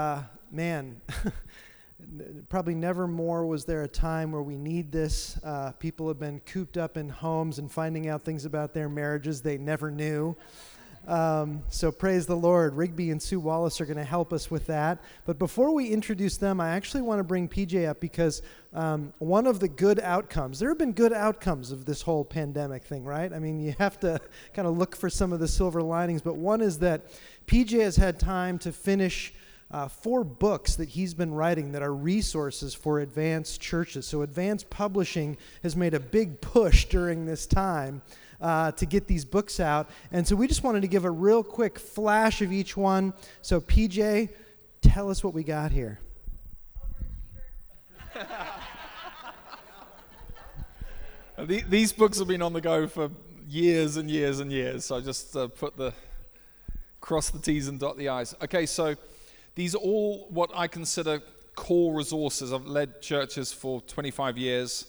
Uh, man, probably never more was there a time where we need this. Uh, people have been cooped up in homes and finding out things about their marriages they never knew. Um, so praise the Lord. Rigby and Sue Wallace are going to help us with that. But before we introduce them, I actually want to bring PJ up because um, one of the good outcomes, there have been good outcomes of this whole pandemic thing, right? I mean, you have to kind of look for some of the silver linings, but one is that PJ has had time to finish. Uh, four books that he's been writing that are resources for advanced churches. So, advanced publishing has made a big push during this time uh, to get these books out. And so we just wanted to give a real quick flash of each one. So, PJ, tell us what we got here. These books have been on the go for years and years and years. So I just uh, put the cross the T's and dot the I's. Okay, so these are all what I consider core resources. I've led churches for 25 years.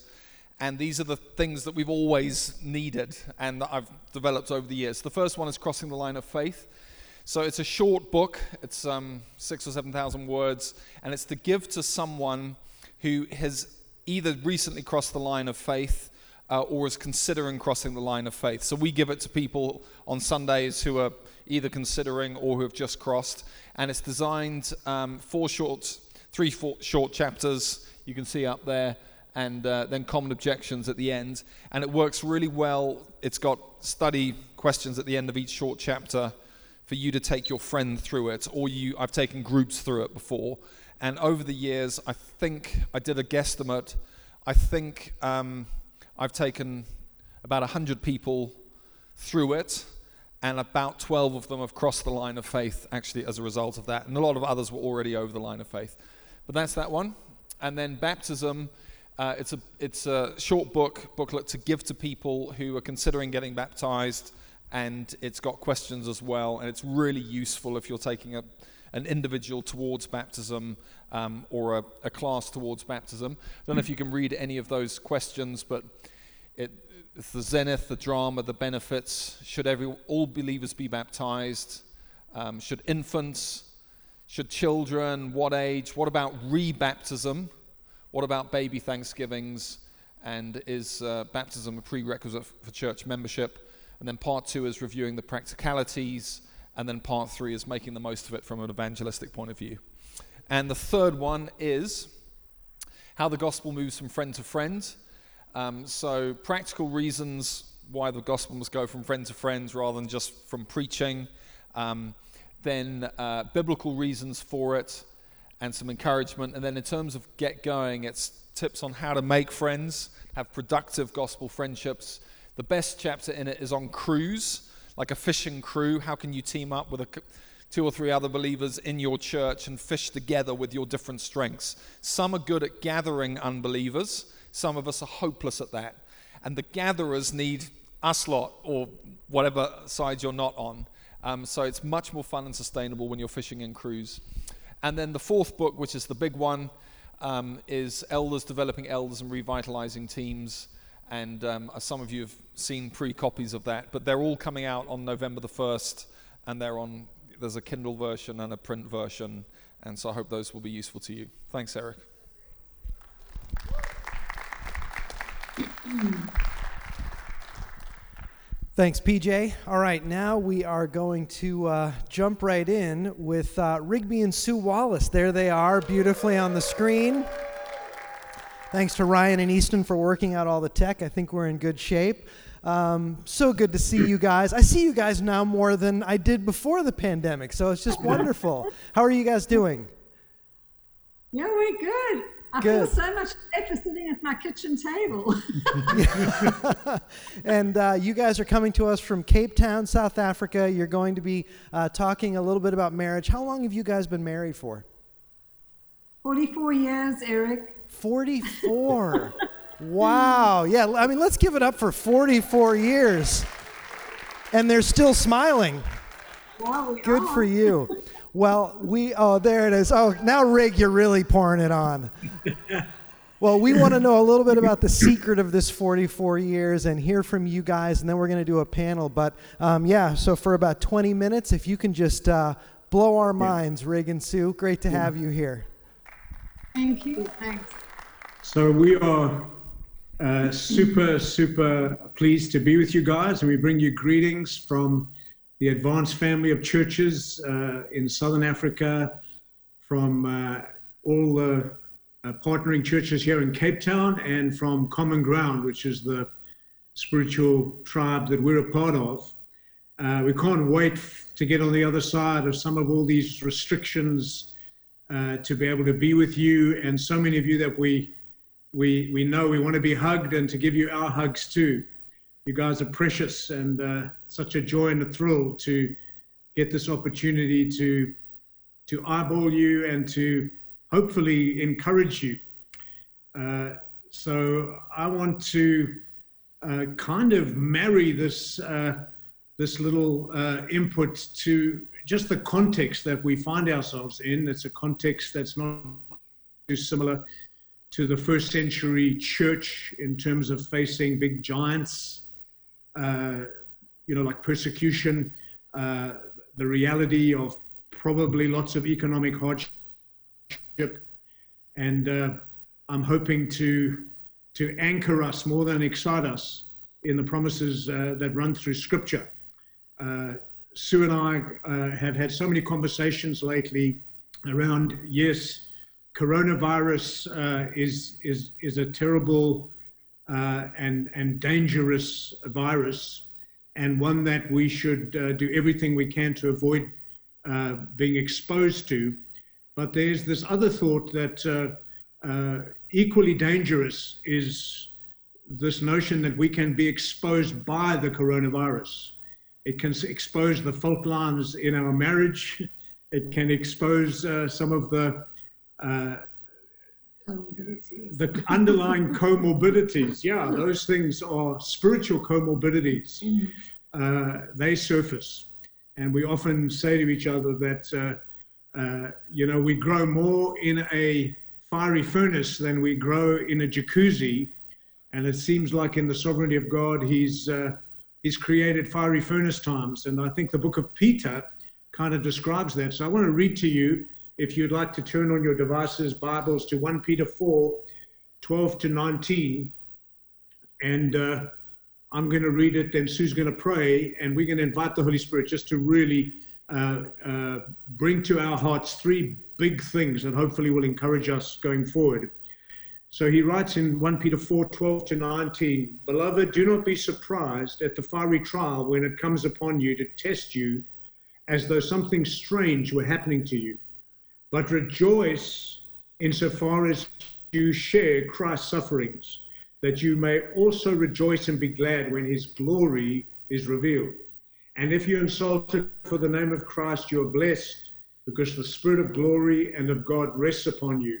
And these are the things that we've always needed and that I've developed over the years. The first one is Crossing the Line of Faith. So it's a short book, it's um, six or 7,000 words, and it's to give to someone who has either recently crossed the line of faith uh, or is considering crossing the line of faith. So we give it to people on Sundays who are either considering or who have just crossed. And it's designed um, four short, three four short chapters you can see up there and uh, then common objections at the end. And it works really well. It's got study questions at the end of each short chapter for you to take your friend through it, or you. I've taken groups through it before, and over the years, I think I did a guesstimate. I think um, I've taken about hundred people through it, and about 12 of them have crossed the line of faith actually as a result of that, and a lot of others were already over the line of faith. But that's that one. And then baptism uh, it's, a, it's a short book, booklet to give to people who are considering getting baptized, and it's got questions as well, and it's really useful if you're taking a, an individual towards baptism um, or a, a, class towards baptism. I don't know if you can read any of those questions, but it, it's the zenith, the drama, the benefits. Should every, all believers be baptized? Um, should infants? Should children? What age? What about rebaptism? What about baby Thanksgivings? And is uh, baptism a prerequisite for church membership? And then part two is reviewing the practicalities. And then part three is making the most of it from an evangelistic point of view. And the third one is how the gospel moves from friend to friend. Um, so, practical reasons why the gospel must go from friend to friend rather than just from preaching. Um, then, uh, biblical reasons for it and some encouragement. And then, in terms of get going, it's tips on how to make friends, have productive gospel friendships. The best chapter in it is on crews, like a fishing crew. How can you team up with a, two or three other believers in your church and fish together with your different strengths? Some are good at gathering unbelievers, some of us are hopeless at that. And the gatherers need us lot, or whatever side you're not on. Um, so it's much more fun and sustainable when you're fishing in crews. And then the fourth book, which is the big one, um, is Elders Developing Elders and Revitalizing Teams. And um, some of you have seen pre copies of that, but they're all coming out on November the 1st, and they're on, there's a Kindle version and a print version. And so I hope those will be useful to you. Thanks, Eric. Thanks, PJ. All right, now we are going to uh, jump right in with uh, Rigby and Sue Wallace. There they are, beautifully on the screen. Thanks to Ryan and Easton for working out all the tech. I think we're in good shape. Um, so good to see you guys. I see you guys now more than I did before the pandemic, so it's just wonderful. How are you guys doing? Yeah, we're good. I Good. feel so much better sitting at my kitchen table. and uh, you guys are coming to us from Cape Town, South Africa. You're going to be uh, talking a little bit about marriage. How long have you guys been married for? 44 years, Eric. 44. wow. Yeah, I mean, let's give it up for 44 years. And they're still smiling. Well, we Good are. for you. Well, we, oh, there it is. Oh, now, Rig, you're really pouring it on. Well, we want to know a little bit about the secret of this 44 years and hear from you guys, and then we're going to do a panel. But um, yeah, so for about 20 minutes, if you can just uh, blow our minds, Rig and Sue. Great to have you here. Thank you. Thanks. So we are uh, super, super pleased to be with you guys, and we bring you greetings from the advanced family of churches uh, in Southern Africa, from uh, all the uh, partnering churches here in Cape Town, and from Common Ground, which is the spiritual tribe that we're a part of. Uh, we can't wait to get on the other side of some of all these restrictions uh, to be able to be with you, and so many of you that we we we know we want to be hugged and to give you our hugs too. You guys are precious and uh, such a joy and a thrill to get this opportunity to to eyeball you and to hopefully encourage you. Uh, so I want to uh, kind of marry this uh, this little uh, input to just the context that we find ourselves in. It's a context that's not too similar to the first century church in terms of facing big giants, uh, you know, like persecution, uh, the reality of probably lots of economic hardship. And uh, I'm hoping to, to anchor us more than excite us in the promises uh, that run through Scripture. Sue and I uh, have had so many conversations lately around, yes, coronavirus uh, is, is, is a terrible uh, and, and dangerous virus, and one that we should uh, do everything we can to avoid uh, being exposed to. But there's this other thought that uh, equally dangerous is this notion that we can be exposed by the coronavirus. It can expose the fault lines in our marriage. It can expose some of the uh, the underlying comorbidities, yeah, those things are spiritual comorbidities. Mm. Uh, they surface. And we often say to each other that, uh, uh, you know, we grow more in a fiery furnace than we grow in a jacuzzi. And it seems like in the sovereignty of God, He's, uh, he's created fiery furnace times. And I think the book of Peter kind of describes that. So I want to read to you if you'd like to turn on your devices, Bibles to 1 Peter 4 12 to 19. And uh, I'm going to read it, then Sue's going to pray, and we're going to invite the Holy Spirit just to really uh, uh, bring to our hearts three big things that hopefully will encourage us going forward. So he writes in 1 Peter 4 12 to 19 Beloved, do not be surprised at the fiery trial when it comes upon you to test you as though something strange were happening to you but rejoice insofar as you share Christ's sufferings, that you may also rejoice and be glad when his glory is revealed. And if you're insulted for the name of Christ, you're blessed because the Spirit of glory and of God rests upon you.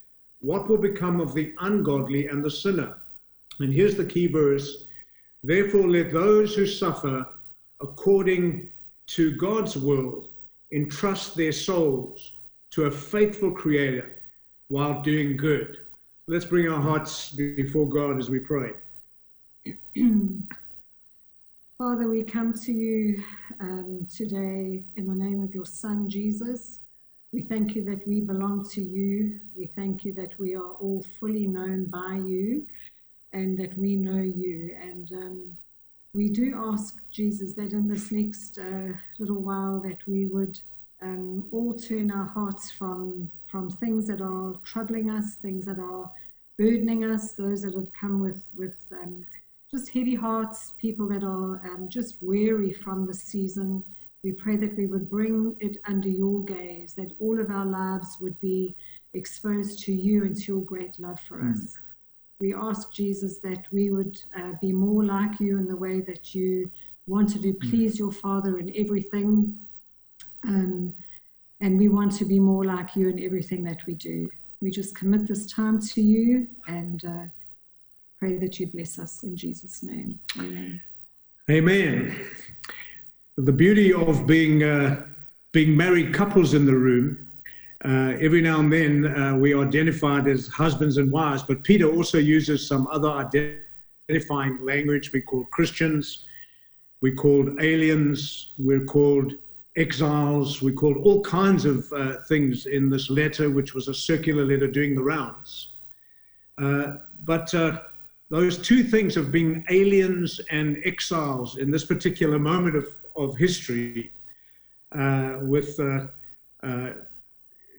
what will become of the ungodly and the sinner? And here's the key verse Therefore, let those who suffer according to God's will entrust their souls to a faithful Creator while doing good. Let's bring our hearts before God as we pray. Father, we come to you um, today in the name of your Son, Jesus. We thank you that we belong to you. We thank you that we are all fully known by you and that we know you. And um, we do ask, Jesus, that in this next uh, little while that we would um, all turn our hearts from from things that are troubling us, things that are burdening us, those that have come with with um, just heavy hearts, people that are um, just weary from the season. We pray that we would bring it under your gaze, that all of our lives would be exposed to you and to your great love for mm. us. We ask Jesus that we would uh, be more like you in the way that you want to do, please mm. your Father in everything um, And we want to be more like you in everything that we do. We just commit this time to you and uh, pray that you bless us in Jesus' name. Amen. Amen. The beauty of being uh, being married couples in the room. Uh, every now and then uh, we are identified as husbands and wives, but Peter also uses some other identifying language. We call Christians, we called aliens, we're called exiles, we called all kinds of uh, things in this letter, which was a circular letter doing the rounds. Uh, but uh, those two things of being aliens and exiles in this particular moment of, of history, uh, with uh, uh,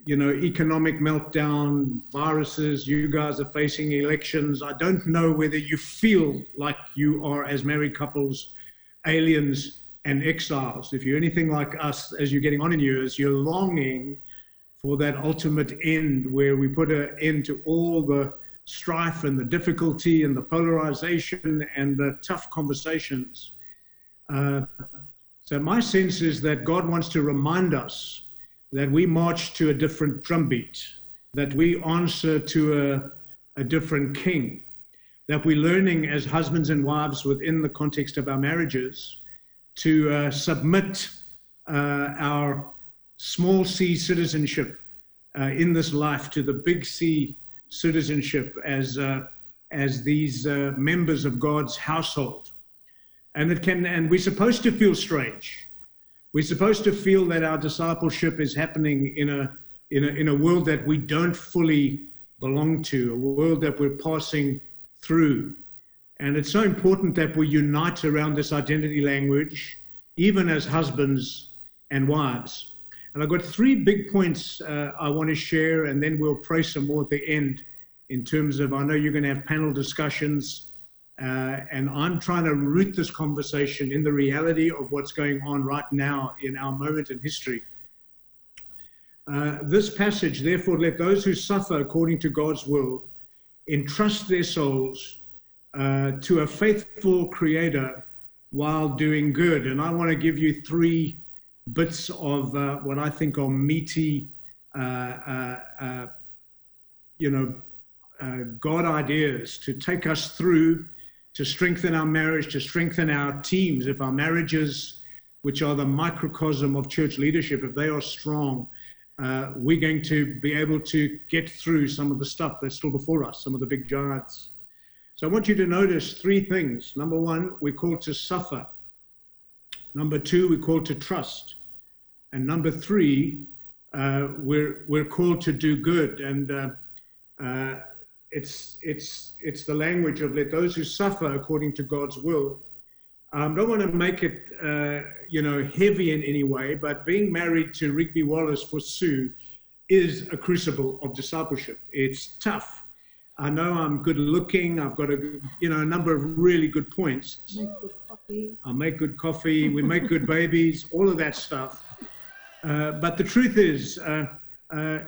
you know economic meltdown, viruses, you guys are facing elections. I don't know whether you feel like you are as married couples, aliens and exiles. If you're anything like us, as you're getting on in years, you're longing for that ultimate end where we put an end to all the strife and the difficulty and the polarization and the tough conversations. Uh, so, my sense is that God wants to remind us that we march to a different drumbeat, that we answer to a, a different king, that we're learning as husbands and wives within the context of our marriages to uh, submit uh, our small c citizenship uh, in this life to the big C citizenship as uh, as these uh, members of God's household. And it can, and we're supposed to feel strange. We're supposed to feel that our discipleship is happening in a in a in a world that we don't fully belong to, a world that we're passing through. And it's so important that we unite around this identity language, even as husbands and wives. And I've got three big points uh, I want to share, and then we'll pray some more at the end in terms of I know you're going to have panel discussions, uh, and I'm trying to root this conversation in the reality of what's going on right now in our moment in history. Uh, this passage, therefore, let those who suffer according to God's will entrust their souls uh, to a faithful Creator while doing good. And I want to give you three bits of uh, what I think are meaty, uh, uh, you know, God ideas to take us through to strengthen our marriage, to strengthen our teams. If our marriages, which are the microcosm of church leadership, if they are strong, uh, we're going to be able to get through some of the stuff that's still before us, some of the big giants. So I want you to notice three things. Number one, we're called to suffer. Number two, we're called to trust. And number three, uh, we're, we're called to do good. And uh, uh, it's, it's, it's the language of let those who suffer according to God's will. I um, don't want to make it, uh, you know, heavy in any way, but being married to Rigby Wallace for Sue is a crucible of discipleship. It's tough. I know I'm good looking. I've got a, you know, a number of really good points. Make good coffee. I make good coffee. We make good babies. All of that stuff. Uh, but the truth is, uh, uh,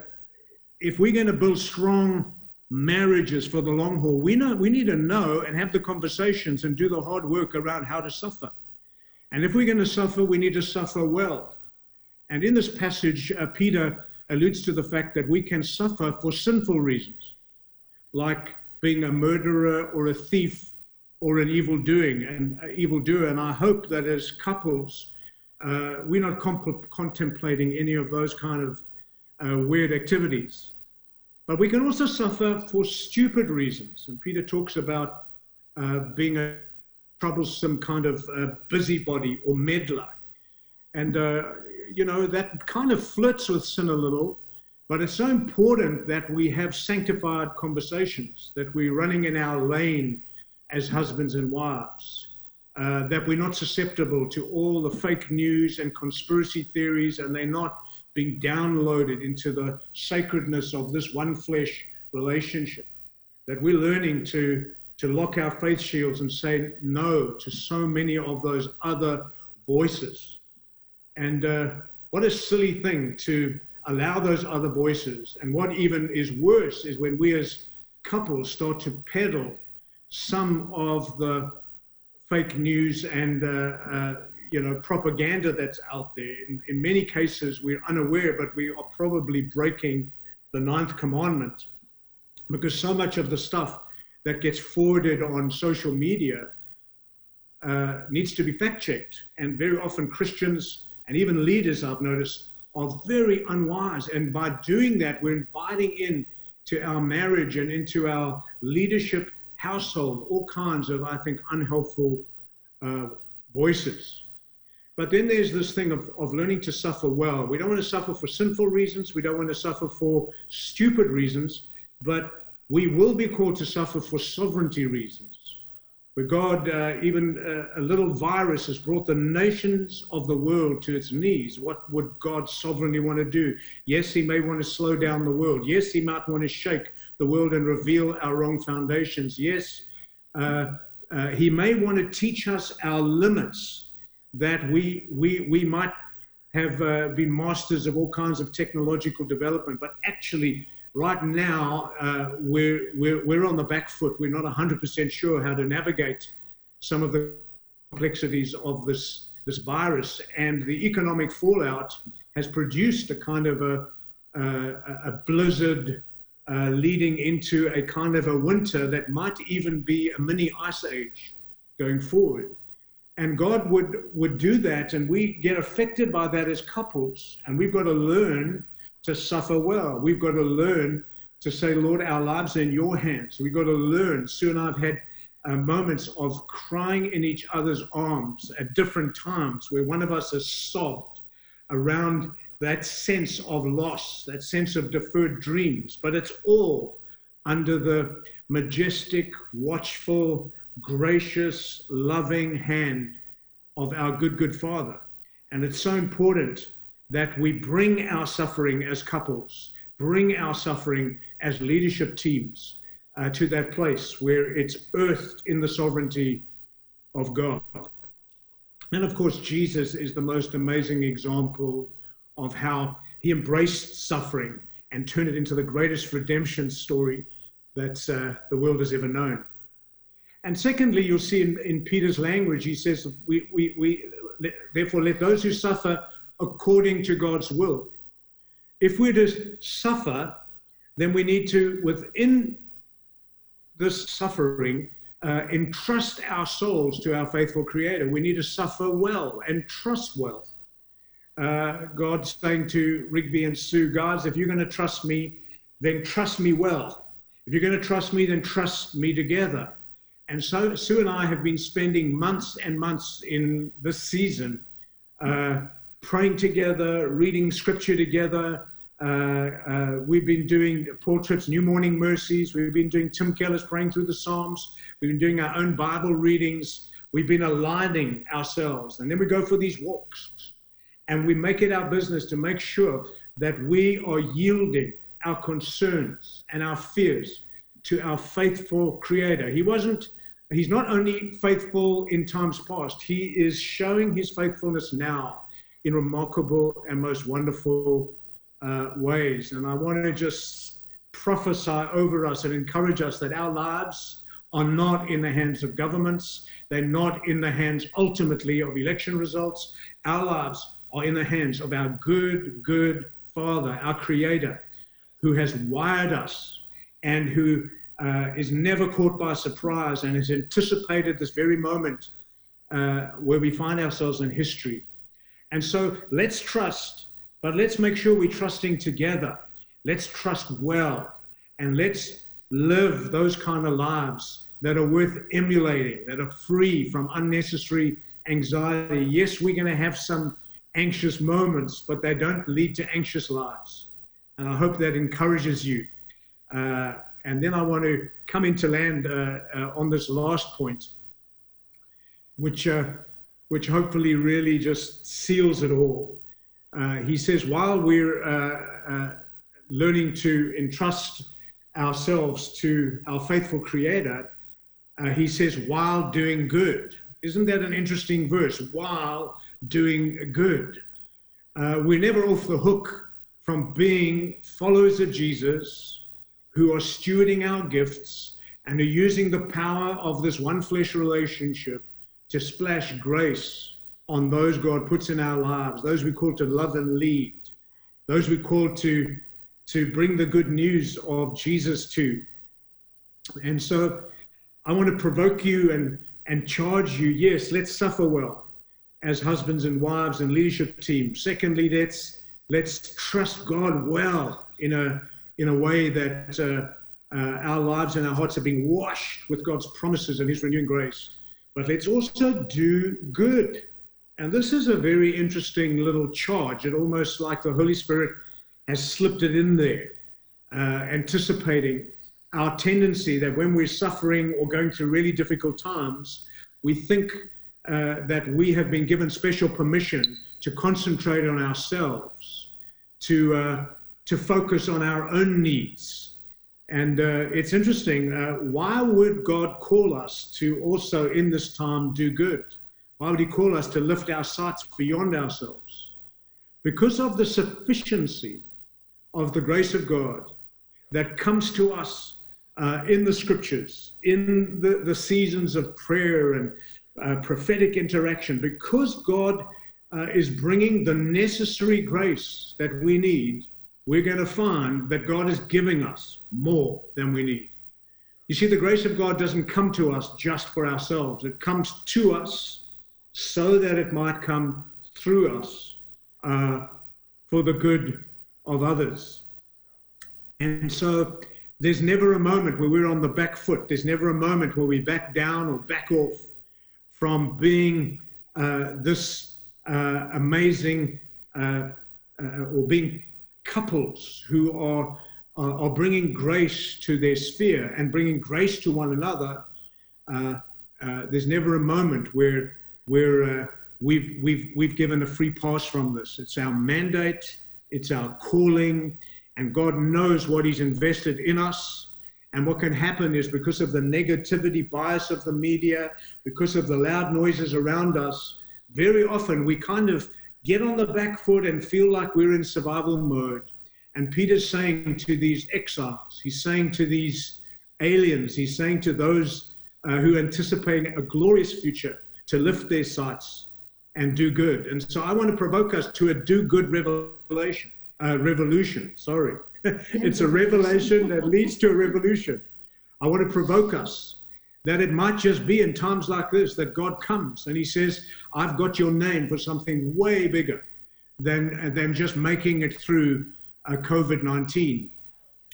if we're going to build strong marriages for the long haul, we know we need to know and have the conversations and do the hard work around how to suffer. And if we're going to suffer, we need to suffer well. And in this passage, uh, Peter alludes to the fact that we can suffer for sinful reasons, like being a murderer or a thief or an evil doing and uh, evil doer. And I hope that as couples, uh, we're not comp- contemplating any of those kind of uh, weird activities. But we can also suffer for stupid reasons. And Peter talks about uh, being a troublesome kind of uh, busybody or meddler. And, uh, you know, that kind of flirts with sin a little. But it's so important that we have sanctified conversations, that we're running in our lane as husbands and wives, uh, that we're not susceptible to all the fake news and conspiracy theories, and they're not being downloaded into the sacredness of this one flesh relationship. That we're learning to, to lock our faith shields and say no to so many of those other voices. And uh, what a silly thing to allow those other voices. And what even is worse is when we as couples start to peddle some of the fake news and uh, uh, you know, propaganda that's out there. In, in many cases, we're unaware, but we are probably breaking the ninth commandment because so much of the stuff that gets forwarded on social media uh, needs to be fact checked. And very often, Christians and even leaders, I've noticed, are very unwise. And by doing that, we're inviting in to our marriage and into our leadership household all kinds of, I think, unhelpful uh, voices. But then there's this thing of, of learning to suffer well. We don't want to suffer for sinful reasons. We don't want to suffer for stupid reasons. But we will be called to suffer for sovereignty reasons where God, uh, even uh, a little virus, has brought the nations of the world to its knees. What would God sovereignly want to do? Yes, He may want to slow down the world. Yes, He might want to shake the world and reveal our wrong foundations. Yes, uh, uh He may want to teach us our limits that we, we, we might have uh, been masters of all kinds of technological development, but actually, right now uh, we're, we're, we're on the back foot. We're not 100% sure how to navigate some of the complexities of this, this virus. And the economic fallout has produced a kind of a, a, a blizzard uh, leading into a kind of a winter that might even be a mini ice age going forward. And God would, would do that, and we get affected by that as couples, and we've got to learn to suffer well. We've got to learn to say, Lord, our lives are in your hands. We've got to learn. Soon I've had uh, moments of crying in each other's arms at different times where one of us has sobbed around that sense of loss, that sense of deferred dreams. But it's all under the majestic, watchful, gracious, loving hand of our good, good Father. And it's so important that we bring our suffering as couples, bring our suffering as leadership teams uh, to that place where it's earthed in the sovereignty of God. And of course, Jesus is the most amazing example of how he embraced suffering and turned it into the greatest redemption story that uh, the world has ever known. And secondly, you'll see in, in Peter's language, he says, we, we, we, therefore, let those who suffer according to God's will. If we're to suffer, then we need to, within this suffering, uh, entrust our souls to our faithful Creator. We need to suffer well and trust well. Uh, God's saying to Rigby and Sue, guys, if you're going to trust me, then trust me well. If you're going to trust me, then trust me together. And so Sue and I have been spending months and months in this season uh, praying together, reading scripture together. Uh, uh, we've been doing Tripp's New Morning Mercies. We've been doing Tim Keller's praying through the Psalms. We've been doing our own Bible readings. We've been aligning ourselves. And then we go for these walks. And we make it our business to make sure that we are yielding our concerns and our fears to our faithful Creator. He wasn't, He's not only faithful in times past, He is showing His faithfulness now in remarkable and most wonderful uh, ways. And I want to just prophesy over us and encourage us that our lives are not in the hands of governments, they're not in the hands ultimately of election results. Our lives are in the hands of our good, good Father, our Creator, who has wired us and who uh, is never caught by surprise and has anticipated this very moment uh, where we find ourselves in history. And so let's trust, but let's make sure we're trusting together. Let's trust well and let's live those kind of lives that are worth emulating, that are free from unnecessary anxiety. Yes, we're going to have some anxious moments, but they don't lead to anxious lives. And I hope that encourages you. Uh, and then I want to come into land uh, uh, on this last point, which uh, which hopefully really just seals it all. He says, while we're learning to entrust ourselves to our faithful Creator, uh, he says, while doing good. Isn't that an interesting verse? While doing good. Uh, we're never off the hook from being followers of Jesus who are stewarding our gifts and are using the power of this one flesh relationship to splash grace on those God puts in our lives, those we call to love and lead, those we call to, to bring the good news of Jesus to. And so I want to provoke you and, and charge you yes, let's suffer well as husbands and wives and leadership team. Secondly, let's, let's trust God well in a, in a way that uh, uh, our lives and our hearts are being washed with God's promises and His renewing grace. But let's also do good. And this is a very interesting little charge. It almost like the Holy Spirit has slipped it in there, uh, anticipating our tendency that when we're suffering or going through really difficult times, we think uh, that we have been given special permission to concentrate on ourselves, to, uh, to focus on our own needs. And uh, it's interesting, uh, why would God call us to also in this time do good? Why would He call us to lift our sights beyond ourselves? Because of the sufficiency of the grace of God that comes to us uh, in the scriptures, in the, the seasons of prayer and uh, prophetic interaction, because God uh, is bringing the necessary grace that we need, we're going to find that God is giving us more than we need. You see, the grace of God doesn't come to us just for ourselves, it comes to us so that it might come through us uh, for the good of others. And so there's never a moment where we're on the back foot. There's never a moment where we back down or back off from being uh, this uh, amazing uh, uh or being couples who are, are, are bringing grace to their sphere and bringing grace to one another. Uh, uh, there's never a moment where where we've we've we've given a free pass from this. It's our mandate. It's our calling and God knows what He's invested in us. And what can happen is because of the negativity bias of the media, because of the loud noises around us, very often we kind of get on the back foot and feel like we're in survival mode. And Peter's saying to these exiles, he's saying to these aliens, he's saying to those uh, who anticipate a glorious future to lift their sights and do good. And so I want to provoke us to a do good revelation uh, revolution. Sorry. it's a revelation that leads to a revolution. I want to provoke us that it might just be in times like this that God comes and He says, I've got your name for something way bigger than, than just making it through uh, COVID 19.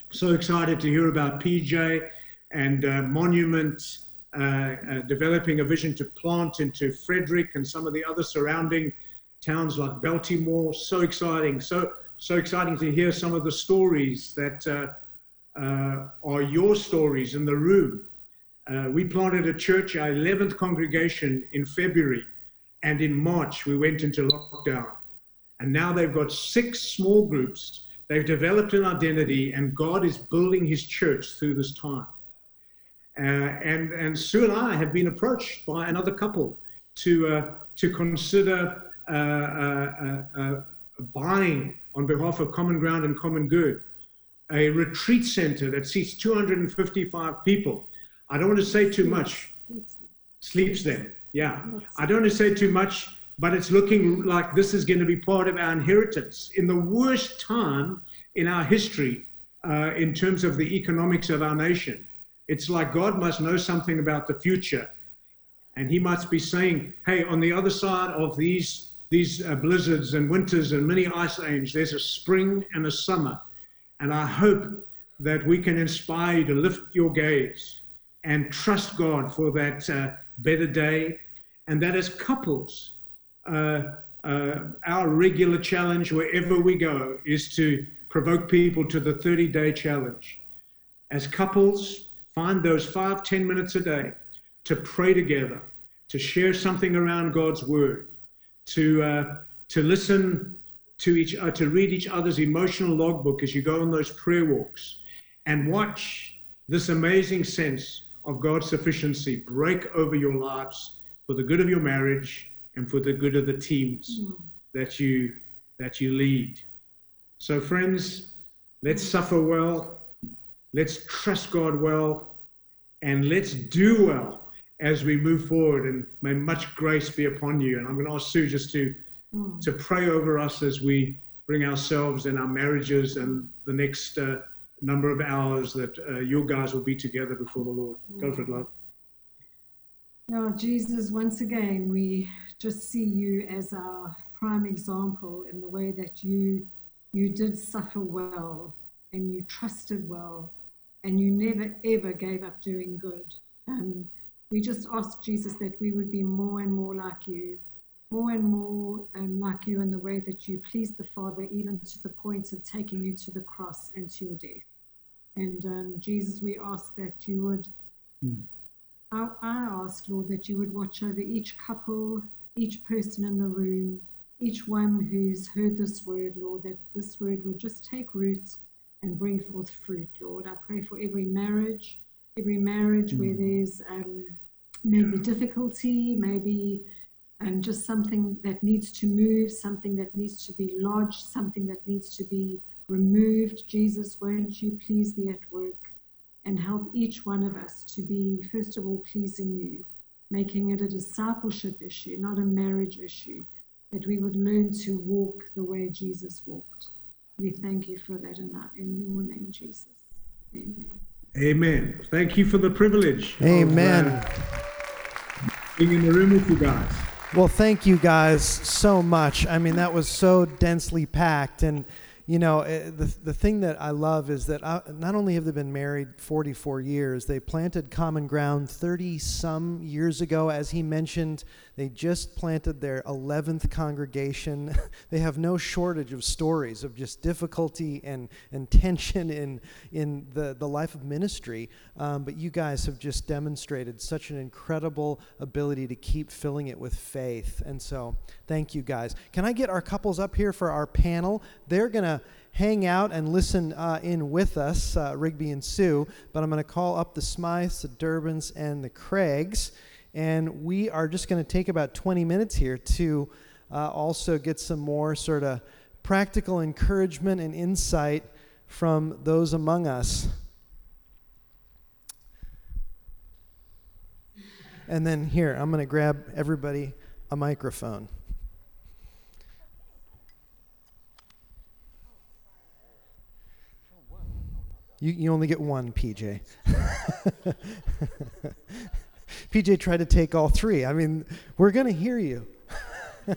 So excited to hear about PJ and uh, Monument uh, uh, developing a vision to plant into Frederick and some of the other surrounding towns like Baltimore. So exciting. So so exciting to hear some of the stories that uh, are your stories in the room. Uh, we planted a church, our 11th congregation in February, and in March we went into lockdown. And now they've got six small groups. They've developed an identity, and God is building his church through this time. Uh, and, and Sue and I have been approached by another couple to, uh, to consider uh, buying on behalf of Common Ground and Common Good, a retreat center that seats 255 people. I don't want to say too much. Sleeps there. Yeah. I don't want to say too much, but it's looking like this is going to be part of our inheritance in the worst time in our history uh, in terms of the economics of our nation. It's like God must know something about the future. And he must be saying, hey, on the other side of these these uh, blizzards and winters and many ice ages, there's a spring and a summer. And I hope that we can inspire you to lift your gaze and trust God for that uh, better day. And that as couples, uh, uh our regular challenge wherever we go is to provoke people to the 30 day challenge. As couples, find those five, ten minutes a day to pray together, to share something around God's word, to uh, to listen to each uh, to read each other's emotional logbook as you go on those prayer walks and watch this amazing sense of God's sufficiency break over your lives for the good of your marriage and for the good of the teams mm. that you that you lead. So friends, let's suffer well, let's trust God well, and let's do well as we move forward. And may much grace be upon you. And I'm going to ask Sue just to to pray over us as we bring ourselves and our marriages and the next uh, number of hours that uh, you guys will be together before the Lord. Go for it, love. Yeah, Jesus, once again, we just see you as our prime example in the way that you you did suffer well and you trusted well and you never ever gave up doing good. Um, we just ask Jesus that we would be more and more like you, more and more um, like you in the way that you pleased the Father, even to the point of taking you to the cross and to your death. And um, Jesus, we ask that you would. I, I ask, Lord, that you would watch over each couple, each person in the room, each one who's heard this word, Lord, that this word would just take root and bring forth fruit, Lord. I pray for every marriage, every marriage where there's um, maybe difficulty, maybe um, just something that needs to move, something that needs to be lodged, something that needs to be removed. Jesus, won't you please be at work and help each one of us to be, first of all, pleasing you, making it a discipleship issue, not a marriage issue, that we would learn to walk the way Jesus walked. We thank you for that in, our, in your name, Jesus. Amen. Amen. Thank you for the privilege. of, Amen. uh, being in the room with you guys. Well, thank you guys so much. I mean, that was so densely packed. And, you know, eh, the, the thing that I love is that I, not only have they been married 44 years, they planted common ground 30 some years ago. As he mentioned, they just planted their 11th congregation. they have no shortage of stories of just difficulty and, and tension in, in the, the life of ministry. Um, but you guys have just demonstrated such an incredible ability to keep filling it with faith. And so, thank you guys. Can I get our couples up here for our panel? They're going to hang out and listen uh, in with us, uh, Rigby and Sue, but I'm going to call up the Smythes, the Durbans, and the Craigs. And we are just going to take about 20 minutes here to uh, also get some more sort of practical encouragement and insight from those among us. And then here, I'm going to grab everybody a microphone. You, you only get one, PJ. PJ tried to take all three. I mean, we're going to hear you.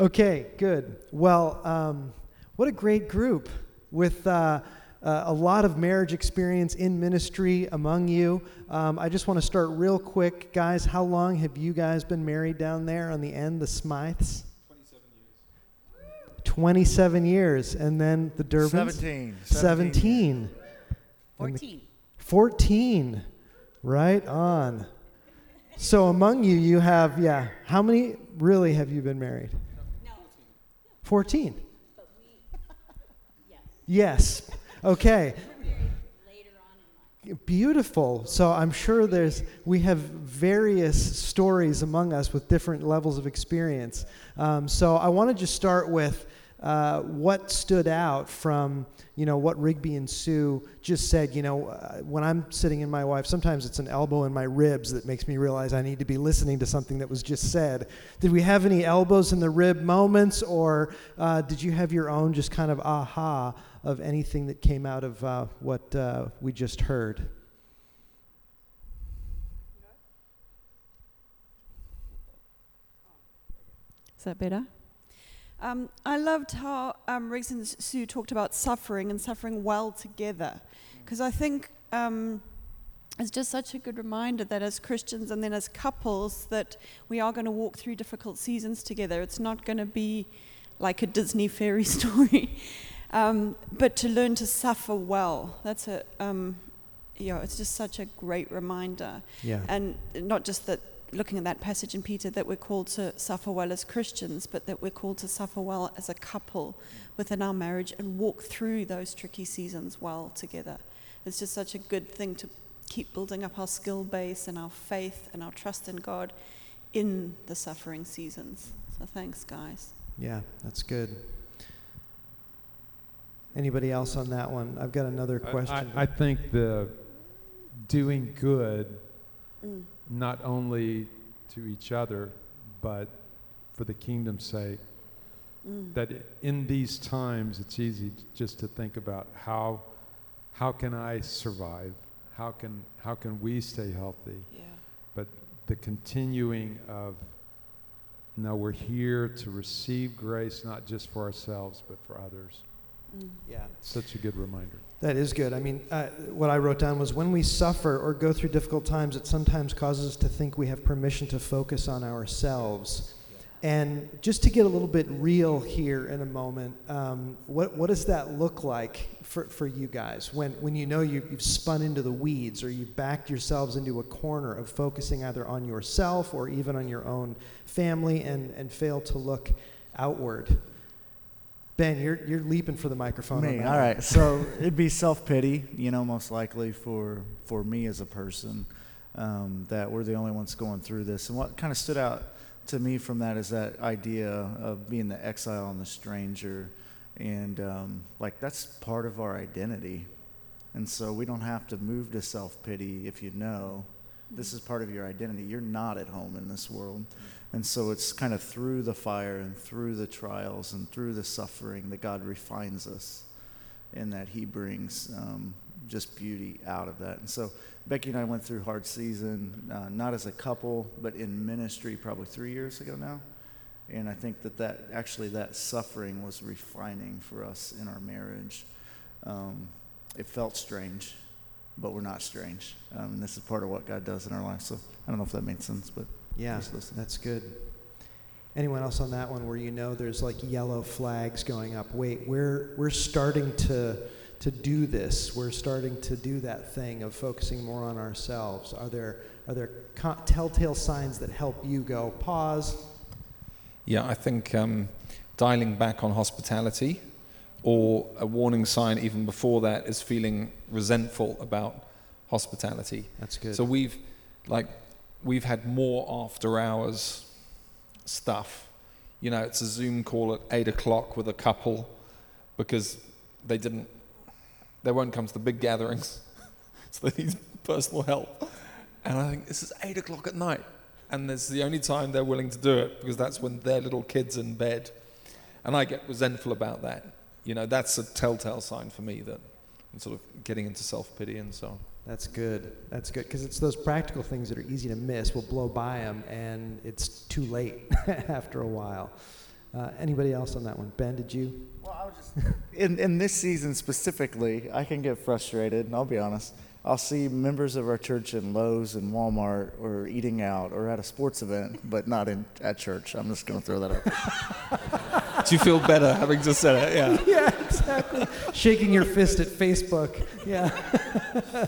okay, good. Well, um, what a great group with uh, uh, a lot of marriage experience in ministry among you. Um, I just want to start real quick, guys. How long have you guys been married down there on the end, the Smythes? 27 years. 27 years. And then the Durbans? 17. 17. 14. 14. Right on. So among you, you have, yeah, how many really have you been married? No. 14. But we, yes, Yes. Okay. Beautiful. So I'm sure there's we have various stories among us with different levels of experience. Um, so I want to just start with uh, what stood out from you know what Rigby and Sue just said. You know, uh, when I'm sitting in my wife, sometimes it's an elbow in my ribs that makes me realize I need to be listening to something that was just said. Did we have any elbows in the rib moments, or uh, did you have your own just kind of aha of anything that came out of uh, what uh, we just heard? Is that better? Um, I loved how um, Riggs and Sue talked about suffering and suffering well together, because I think um, it's just such a good reminder that as Christians and then as couples that we are going to walk through difficult seasons together. It's not going to be like a Disney fairy story, um, but to learn to suffer well. That's a um, you it's just such a great reminder Yeah. and not just that looking at that passage in Peter that we're called to suffer well as Christians, but that we're called to suffer well as a couple within our marriage and walk through those tricky seasons well together. It's just such a good thing to keep building up our skill base and our faith and our trust in God in the suffering seasons. So thanks, guys. Yeah, that's good. Anybody else on that one? I've got another question. I, I think the doing good, mm. Not only to each other, but for the kingdom's sake. Mm. That in these times, it's easy t- just to think about how, how can I survive? How can, how can we stay healthy? Yeah. But the continuing of, no, we're here to receive grace, not just for ourselves, but for others. Yeah. Such a good reminder. That is good. I mean, uh, what I wrote down was when we suffer or go through difficult times, it sometimes causes us to think we have permission to focus on ourselves. And just to get a little bit real here in a moment, um, what, what does that look like for, for you guys when, when you know you, you've spun into the weeds or you've backed yourselves into a corner of focusing either on yourself or even on your own family and, and fail to look outward? Ben, you're, you're leaping for the microphone. on Me, all So it'd be self pity, you know, most likely for for me as a person, um, that we're the only ones going through this. And what kind of stood out to me from that is that idea of being the exile and the stranger, and um, like that's part of our identity. And so we don't have to move to self pity if you know this is part of your identity. You're not at home in this world. And so it's kind of through the fire and through the trials and through the suffering that God refines us and that He brings um, just beauty out of that. And so Becky and I went through hard season, uh, not as a couple, but in ministry probably three years ago now. And I think that that actually that suffering was refining for us in our marriage. Um, it felt strange, but we're not strange. Um, and this is part of what God does in our lives. So I don't know if that made sense, but Yeah, listen. that's good. Anyone else on that one where you know there's like yellow flags going up? Wait, we're we're starting to to do this. We're starting to do that thing of focusing more on ourselves. Are there are there co- telltale signs that help you go pause? Yeah, I think um, dialing back on hospitality, or a warning sign even before that, is feeling resentful about hospitality. That's good. So we've, like, we've had more after hours stuff. You know, it's a Zoom call at eight o'clock with a couple because they didn't, they won't come to the big gatherings, so they need personal help. And I think this is eight o'clock at night, and this is the only time they're willing to do it because that's when their little kid's in bed. And I get resentful about that. You know, that's a telltale sign for me that I'm sort of getting into self pity and so on. That's good. That's good because it's those practical things that are easy to miss. We'll blow by them, and it's too late after a while. Uh, anybody else on that one? Ben, did you? Well, I was just in in this season specifically, I can get frustrated, and I'll be honest. I'll see members of our church in Lowe's and Walmart or eating out or at a sports event, but not in at church. I'm just going to throw that out. Do you feel better having just said it? Yeah. yeah, exactly. Shaking your fist at Facebook. Yeah.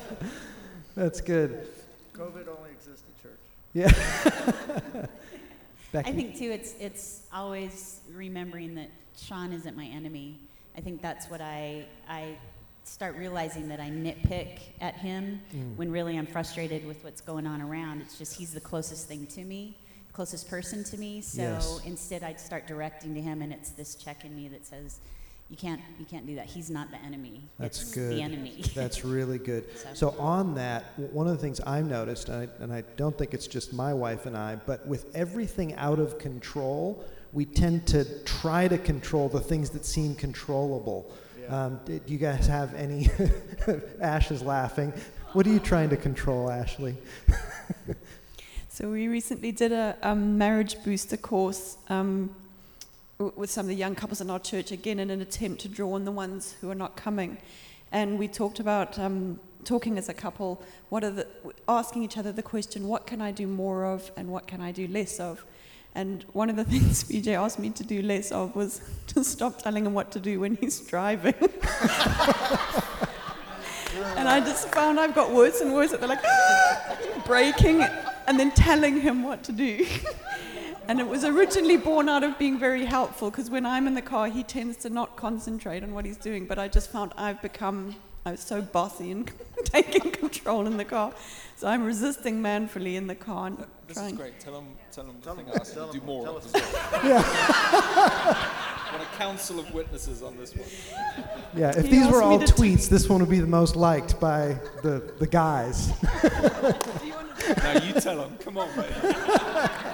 That's good. COVID only exists at church. Yeah. Becky? I think too, it's it's always remembering that Sean isn't my enemy. I think that's what I I start realizing that I nitpick at him Mm. when really I'm frustrated with what's going on around. It's just he's the closest thing to me, closest person to me. So Yes. instead, I'd start directing to him, and it's this check in me that says, "You can't you can't do that. He's not the enemy. That's it's good. The enemy." That's really good. So- So on that, one of the things I've noticed, and I, and I don't think it's just my wife and I, but with everything out of control, we tend to try to control the things that seem controllable. Um, do you guys have any? Ash is laughing. What are you trying to control, Ashley? So we recently did a um, marriage booster course um, w- with some of the young couples in our church, again in an attempt to draw in the ones who are not coming. And we talked about um, talking as a couple, what are the, asking each other the question, what can I do more of and what can I do less of? And one of the things BJ asked me to do less of was to stop telling him what to do when he's driving. and I just found I've got worse and worse at the like braking and then telling him what to do. And it was originally born out of being very helpful because when I'm in the car, he tends to not concentrate on what he's doing. But I just found I've become I was so bossy and taking control in the car. So I'm resisting manfully in the car and This trying. is great. Tell him, tell them the thing I asked you to do more. tell of us. as well. I want a council of witnesses on this one. Yeah, if He these were all to t- tweets, this one would be the most liked by the, the guys. now you tell them. Come on, mate.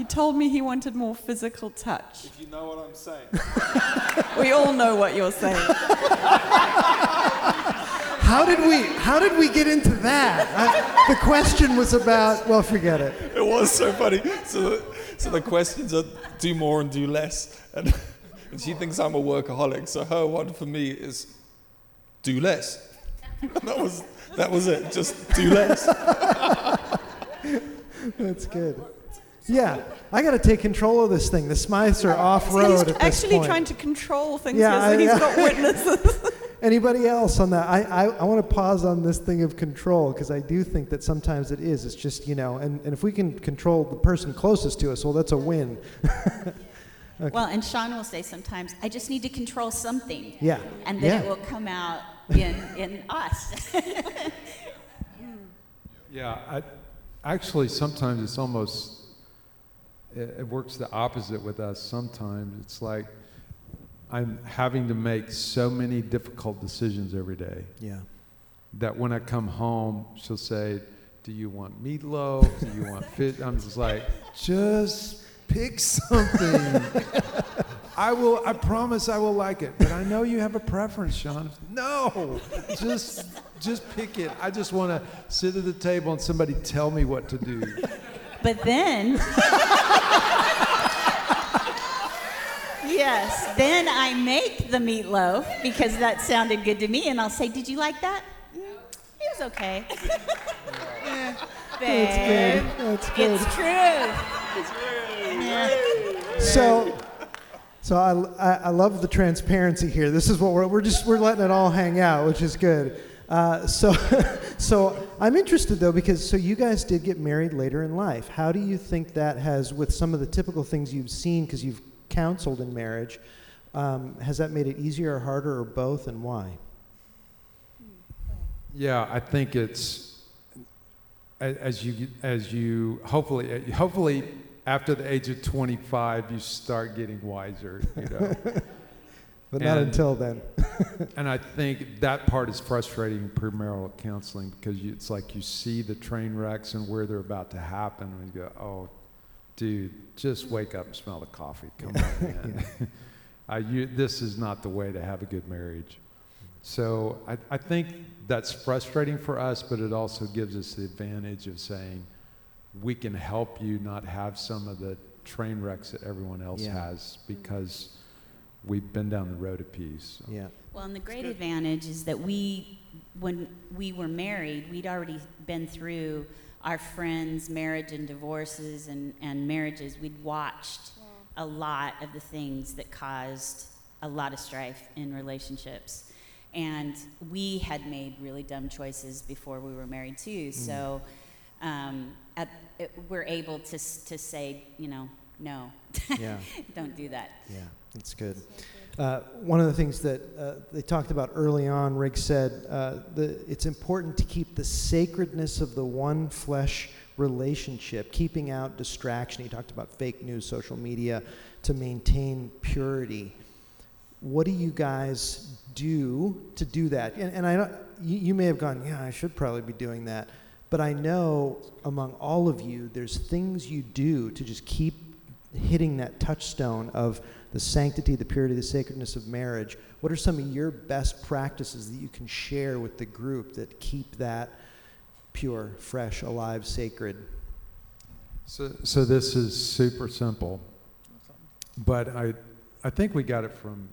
He told me he wanted more physical touch. If you know what I'm saying. We all know what you're saying. How did we how did we get into that? I, the question was about well, forget it. It was so funny. So, the, so the questions are do more and do less. And, and she thinks I'm a workaholic. So her one for me is do less. that was that was it. Just do less. That's good. Yeah, I got to take control of this thing. The Smythes are uh, off road He's at this actually point. trying to control things Yeah, here, so I- he's yeah. got witnesses. Anybody else on that? I, I, I want to pause on this thing of control because I do think that sometimes it is. It's just, you know, and, and if we can control the person closest to us, well, that's a win. Well, and Sean will say sometimes, I just need to control something. Yeah. And then Yeah. it will come out in, in us. Yeah, I, actually, sometimes it's almost, it, it works the opposite with us. Sometimes it's like I'm having to make so many difficult decisions every day Yeah. that when I come home, she'll say, Do you want meatloaf? Do you want fish? I'm just like, Just pick something. I will, I promise I will like it. But I know you have a preference, Sean. No, just, just pick it. I just want to sit at the table and somebody tell me what to do. But then, yes, then I make the meatloaf because that sounded good to me, and I'll say, "Did you like that? Mm, it was okay." Eh, Babe, That's good. it's true. Yeah. So, so I, I, I love the transparency here. This is what we're, we're just, we're letting it all hang out, which is good. Uh, so, so I'm interested though, because so you guys did get married later in life. How do you think that has, with some of the typical things you've seen, because you've counseled in marriage, um, has that made it easier or harder or both, and why? Yeah, I think it's as you as you hopefully hopefully after the age of 25 you start getting wiser, you know. But not until then. and I think that part is frustrating in premarital counseling because you, it's like you see the train wrecks and where they're about to happen and you go, "Oh, dude, just wake up and smell the coffee. Come on, man. uh, you, this is not the way to have a good marriage." So I, I think that's frustrating for us, but it also gives us the advantage of saying we can help you not have some of the train wrecks that everyone else Yeah. has because we've been down the road a piece. Yeah. Well, and the great advantage is that we, when we were married, we'd already been through our friends' marriage and divorces and, and marriages. We'd watched a lot of the things that caused a lot of strife in relationships. And we had made really dumb choices before we were married, too. So um, at, it, we're able to, to say, you know, no, Yeah. don't do that. Yeah, that's good. Uh, one of the things that uh, they talked about early on, Rick said, uh, the, it's important to keep the sacredness of the one flesh relationship, keeping out distraction. He talked about fake news, social media, to maintain purity. What do you guys do to do that? And, and I don't, you, you may have gone, yeah, I should probably be doing that. But I know among all of you, there's things you do to just keep hitting that touchstone of the sanctity, the purity, the sacredness of marriage. What are some of your best practices that you can share with the group that keep that pure, fresh, alive, sacred? So, so this is super simple, but I, I think we got it from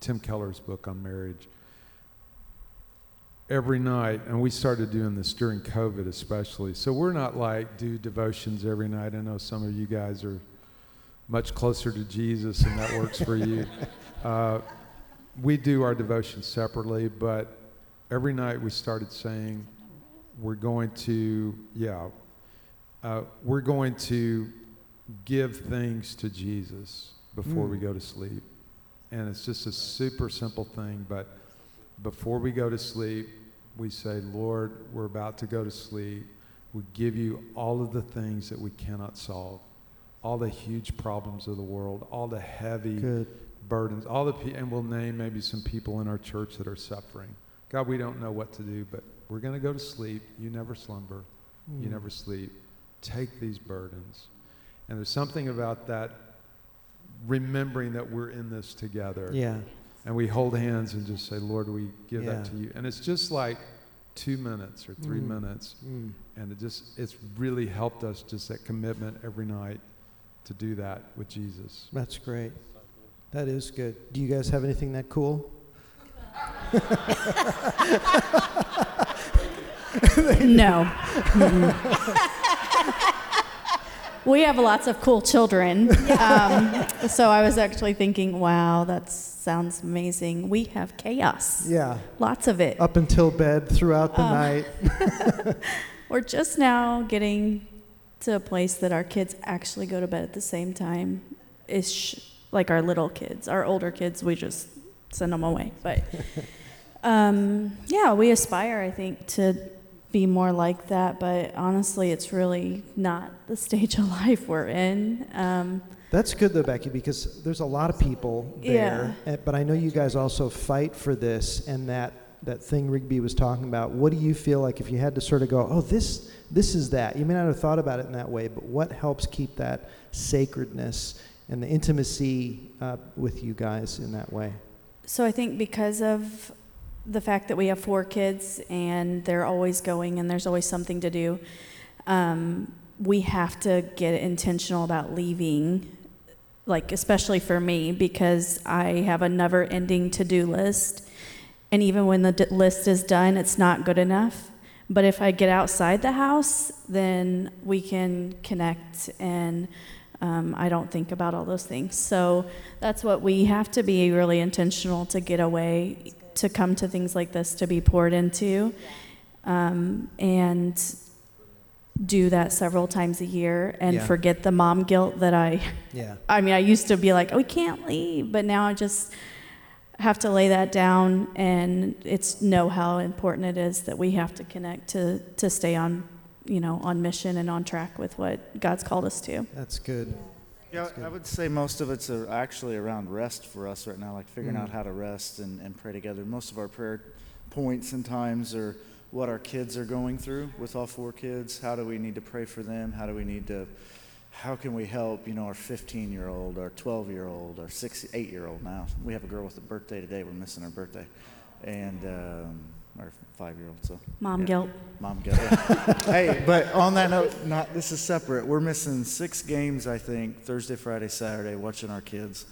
Tim Keller's book on marriage. Every night, and we started doing this during COVID especially. So we're not like do devotions every night. I know some of you guys are much closer to Jesus, and that works for you. Uh, we do our devotion separately, but every night we started saying, we're going to, yeah, uh, we're going to give things to Jesus before Mm. we go to sleep. And it's just a super simple thing, but before we go to sleep, we say, Lord, we're about to go to sleep. We give you all of the things that we cannot solve, all the huge problems of the world, all the heavy Good. burdens. All the pe- and we'll name maybe some people in our church that are suffering. God, we don't know what to do, but we're going to go to sleep. You never slumber. You Mm. never sleep. Take these burdens. And there's something about that remembering that we're in this together. Yeah. And we hold hands and just say, Lord, we give Yeah. that to you. And it's just like two minutes or three Mm. minutes. Mm. And it just, it's really helped us just that commitment every night to do that with Jesus. That's great. That is good. Do you guys have anything that cool? No. we have lots of cool children. Um, so I was actually thinking, wow, that sounds amazing. We have chaos. Yeah. Lots of it. Up until bed, throughout the Um, night. We're just now getting to a place that our kids actually go to bed at the same time. Ish, like our little kids. Our older kids, we just send them away. But um, yeah, we aspire, I think, to be more like that. But honestly, it's really not the stage of life we're in. Um, That's good though, Becky, because there's a lot of people there. eh, But I know you guys also fight for this and that that thing Rigby was talking about. What do you feel like if you had to sort of go, oh, this this is that? You may not have thought about it in that way, but what helps keep that sacredness and the intimacy uh, with you guys in that way? So I think because of the fact that we have four kids and they're always going and there's always something to do, um, we have to get intentional about leaving. Like especially for me because I have a never-ending to-do list, and even when the d- list is done, it's not good enough. But if I get outside the house, then we can connect and um, I don't think about all those things. So that's what we have to be really intentional to get away, to come to things like this, to be poured into, um, and do that several times a year and Yeah. forget the mom guilt that I. Yeah. I mean, I used to be like, oh, we can't leave, but now I just have to lay that down and it's know how important it is that we have to connect to to stay on you know on mission and on track with what God's called us to. That's good. Yeah, That's good. I would say most of it's uh, actually around rest for us right now, like figuring Mm. out how to rest and, and pray together. Most of our prayer points and times are what our kids are going through with all four kids. How do we need to pray for them? How do we need to, how can we help, you know, our 15 year old, our 12 year old, our six, eight year old now? We have a girl with a birthday today. We're missing her birthday. And, um, our five year old, so. Mom Yeah. guilt. Mom guilt. hey, but on that note, not this is separate. We're missing six games, I think, Thursday, Friday, Saturday, watching our kids.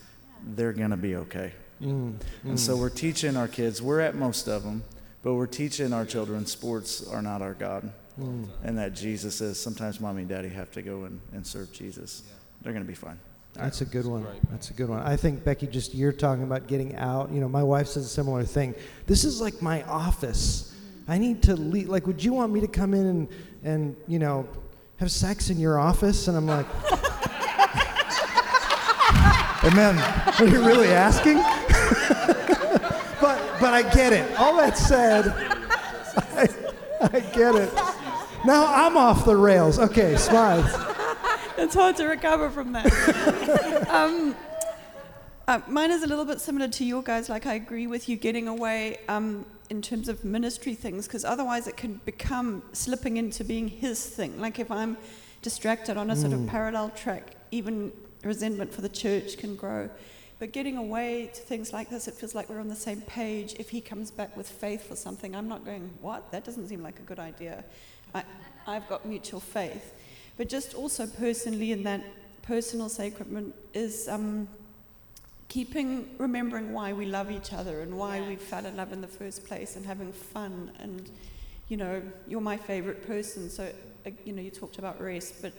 They're gonna be okay. Mm, And so mm. we're teaching our kids. We're at most of them, but we're teaching our children sports are not our God, Mm. and that Jesus is. Sometimes mommy and daddy have to go and, and serve Jesus. They're gonna be fine. That's a good one. That's a good one. I think Becky, just you're talking about getting out. You know, my wife says a similar thing. This is like my office. I need to leave. Like, would you want me to come in and and you know have sex in your office? And I'm like, Amen. are you really asking? but but I get it. All that said, I, I get it. Now I'm off the rails. Okay, Smythe. it's hard to recover from that. um, uh, mine is a little bit similar to your guys. Like, I agree with you getting away um, in terms of ministry things, because otherwise it can become slipping into being his thing. Like, if I'm distracted on a sort of Mm. parallel track, even resentment for the church can grow. But getting away to things like this, it feels like we're on the same page. If he comes back with faith for something, I'm not going, what? That doesn't seem like a good idea. I, I've got mutual faith. But just also personally, in that personal sacrament, is um, keeping, remembering why we love each other and why we fell in love in the first place and having fun. And, you know, you're my favorite person. So, uh, you know, you talked about rest, but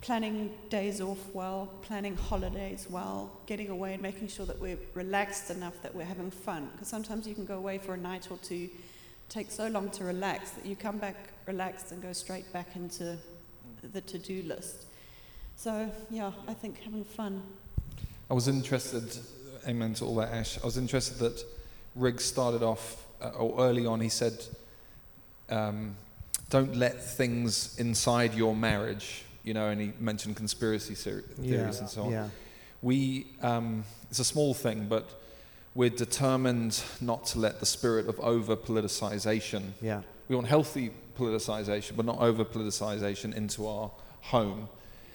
planning days off well, planning holidays well, getting away and making sure that we're relaxed enough that we're having fun. Because sometimes you can go away for a night or two, take so long to relax that you come back relaxed and go straight back into the to do list. So, yeah, I think having fun. I was interested, amen to all that, Ash. I was interested that Riggs started off, uh, or early on, he said, um, don't let things inside your marriage, you know, and he mentioned conspiracy ser- theories Yeah, and so on. yeah. We, um, it's a small thing, but we're determined not to let the spirit of over politicization. Yeah. We want healthy politicization, but not over politicization into our home.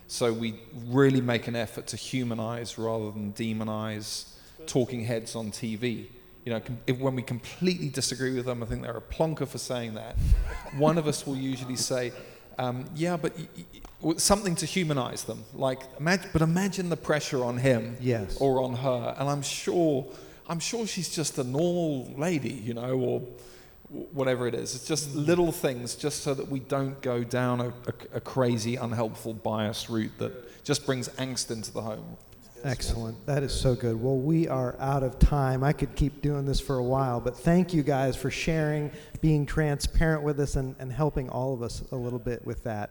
So we really make an effort to humanize rather than demonize talking heads on TV. You know, if, when we completely disagree with them, I think they're a plonker for saying that. One of us will usually say, um, "Yeah, but y- y- something to humanize them." Like, imagine, but imagine the pressure on him Yes. or on her, and I'm sure, I'm sure she's just a normal lady, you know, or whatever it is. It's just mm. little things, just so that we don't go down a, a, a crazy, unhelpful, biased route that just brings angst into the home. Excellent. That is so good. Well, we are out of time. I could keep doing this for a while, but thank you guys for sharing, being transparent with us, and, and helping all of us a little bit with that.